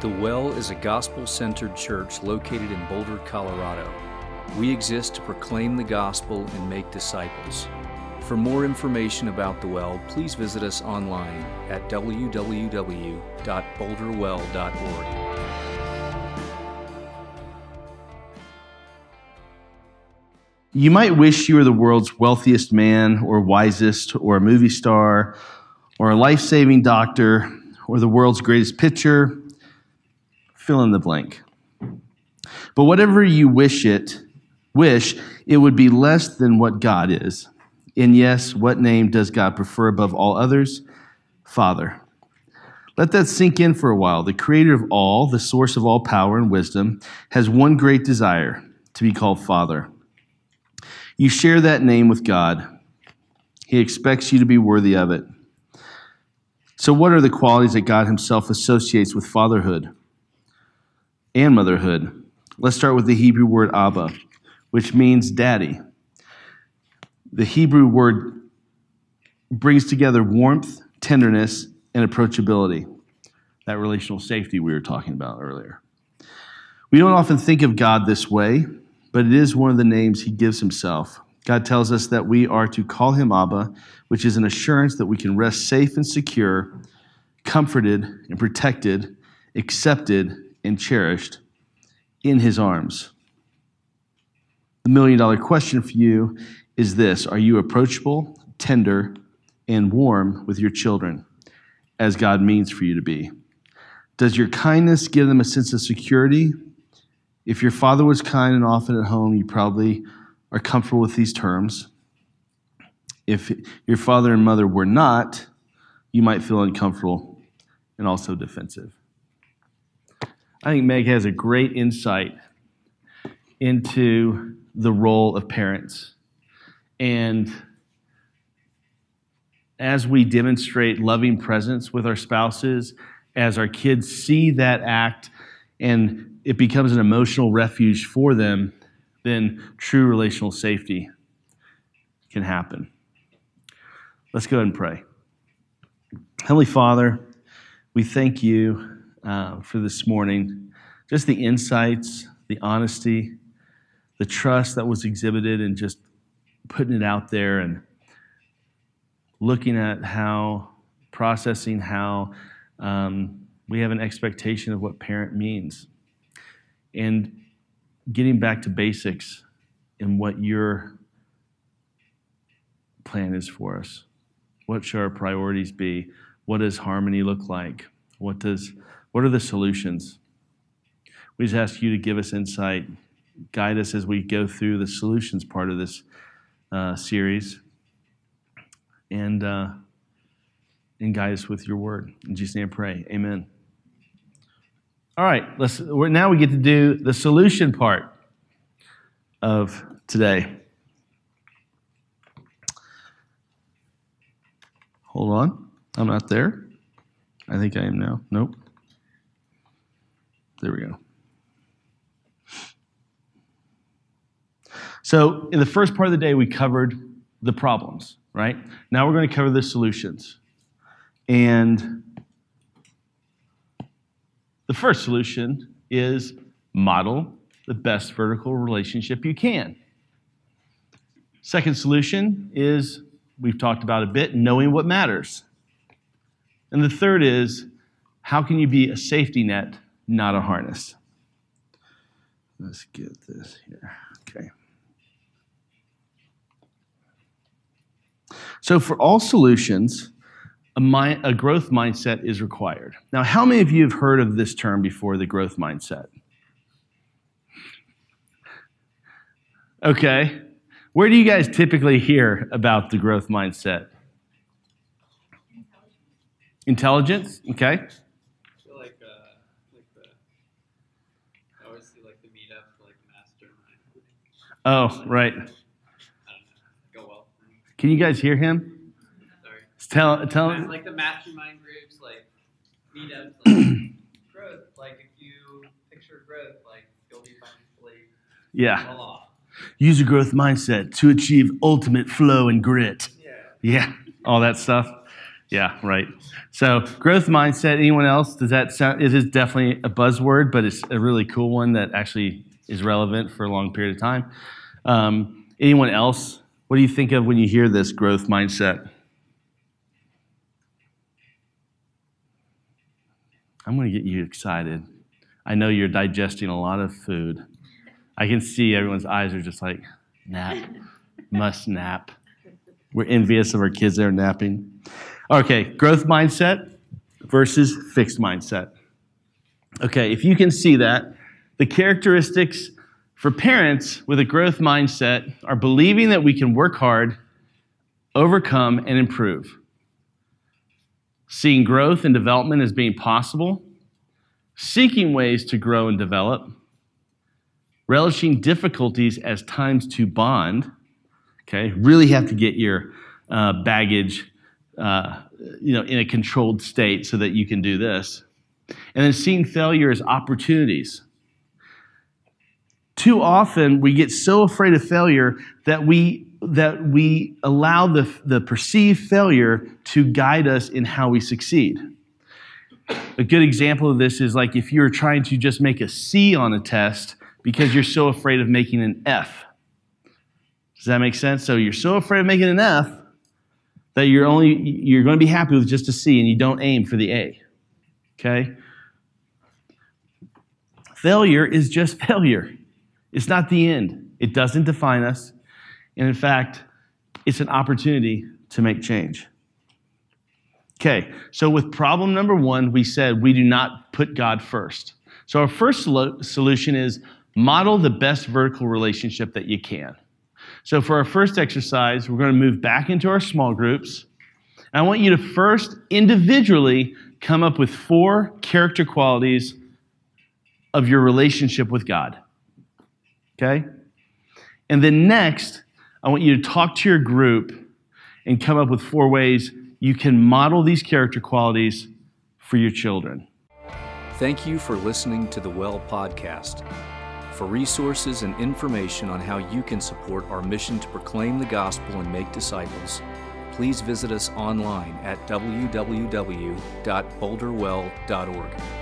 The Well is a gospel centered church located in Boulder, Colorado. We exist to proclaim the gospel and make disciples. For more information about The Well, please visit us online at www.boulderwell.org. You might wish you were the world's wealthiest man or wisest or a movie star or a life saving doctor or the world's greatest pitcher fill in the blank. But whatever you wish it, wish, it would be less than what God is. And yes, what name does God prefer above all others? Father. Let that sink in for a while. The creator of all, the source of all power and wisdom, has one great desire to be called Father. You share that name with God. He expects you to be worthy of it. So, what are the qualities that God Himself associates with fatherhood? And motherhood. Let's start with the Hebrew word Abba, which means daddy. The Hebrew word brings together warmth, tenderness, and approachability. That relational safety we were talking about earlier. We don't often think of God this way, but it is one of the names he gives himself. God tells us that we are to call him Abba, which is an assurance that we can rest safe and secure, comforted and protected, accepted and cherished in his arms. The million dollar question for you is this Are you approachable, tender, and warm with your children as God means for you to be? Does your kindness give them a sense of security? If your father was kind and often at home, you probably are comfortable with these terms. If your father and mother were not, you might feel uncomfortable and also defensive. I think Meg has a great insight into the role of parents. And as we demonstrate loving presence with our spouses, as our kids see that act and it becomes an emotional refuge for them, then true relational safety can happen. Let's go ahead and pray. Heavenly Father, we thank you uh, for this morning. Just the insights, the honesty, the trust that was exhibited, and just putting it out there and looking at how, processing how um, we have an expectation of what parent means. And getting back to basics and what your plan is for us. What should our priorities be? What does harmony look like? What does what are the solutions? We just ask you to give us insight, guide us as we go through the solutions part of this uh, series, and uh, and guide us with your word. In Jesus' name, I pray. Amen. All right, let's. now we get to do the solution part of today. Hold on, I'm not there. I think I am now. Nope. There we go. So, in the first part of the day, we covered the problems, right? Now we're going to cover the solutions. And the first solution is model the best vertical relationship you can. Second solution is we've talked about a bit knowing what matters. And the third is how can you be a safety net not a harness. Let's get this here. Okay. So, for all solutions, a, mi- a, growth mindset is required. Now, how many of you have heard of this term before, the growth mindset? Okay. Where do you guys typically hear about the growth mindset? Intelligence, okay. Oh, right. Go well. Can you guys hear him? Sorry. Tell, tell him. Like the mastermind groups, like meetups, like growth. Like if you picture growth, like you'll be financially Yeah. well off. Use a growth mindset to achieve ultimate flow and grit. Yeah. Yeah. All that stuff. Yeah, right. So growth mindset. Anyone else? Does that sound? It is definitely a buzzword, but it's a really cool one that actually is relevant for a long period of time. Um, anyone else? What do you think of when you hear this growth mindset? I'm going to get you excited. I know you're digesting a lot of food. I can see everyone's eyes are just like, nap, must nap. We're envious of our kids that are napping. Okay, growth mindset versus fixed mindset. Okay, if you can see that, the characteristics for parents with a growth mindset are believing that we can work hard, overcome, and improve. Seeing growth and development as being possible, seeking ways to grow and develop, relishing difficulties as times to bond. Okay, really have to get your uh, baggage uh, you know, in a controlled state so that you can do this. And then seeing failure as opportunities. Too often we get so afraid of failure that we that we allow the, the perceived failure to guide us in how we succeed. A good example of this is like if you're trying to just make a C on a test because you're so afraid of making an F. Does that make sense? So you're so afraid of making an F that you're only you're going to be happy with just a C and you don't aim for the A. Okay? Failure is just failure. It's not the end. It doesn't define us. And in fact, it's an opportunity to make change. Okay, so with problem number one, we said we do not put God first. So our first solution is model the best vertical relationship that you can. So, for our first exercise, we're going to move back into our small groups. And I want you to first individually come up with four character qualities of your relationship with God. Okay? And then next, I want you to talk to your group and come up with four ways you can model these character qualities for your children. Thank you for listening to the Well Podcast. For resources and information on how you can support our mission to proclaim the gospel and make disciples, please visit us online at www.boulderwell.org.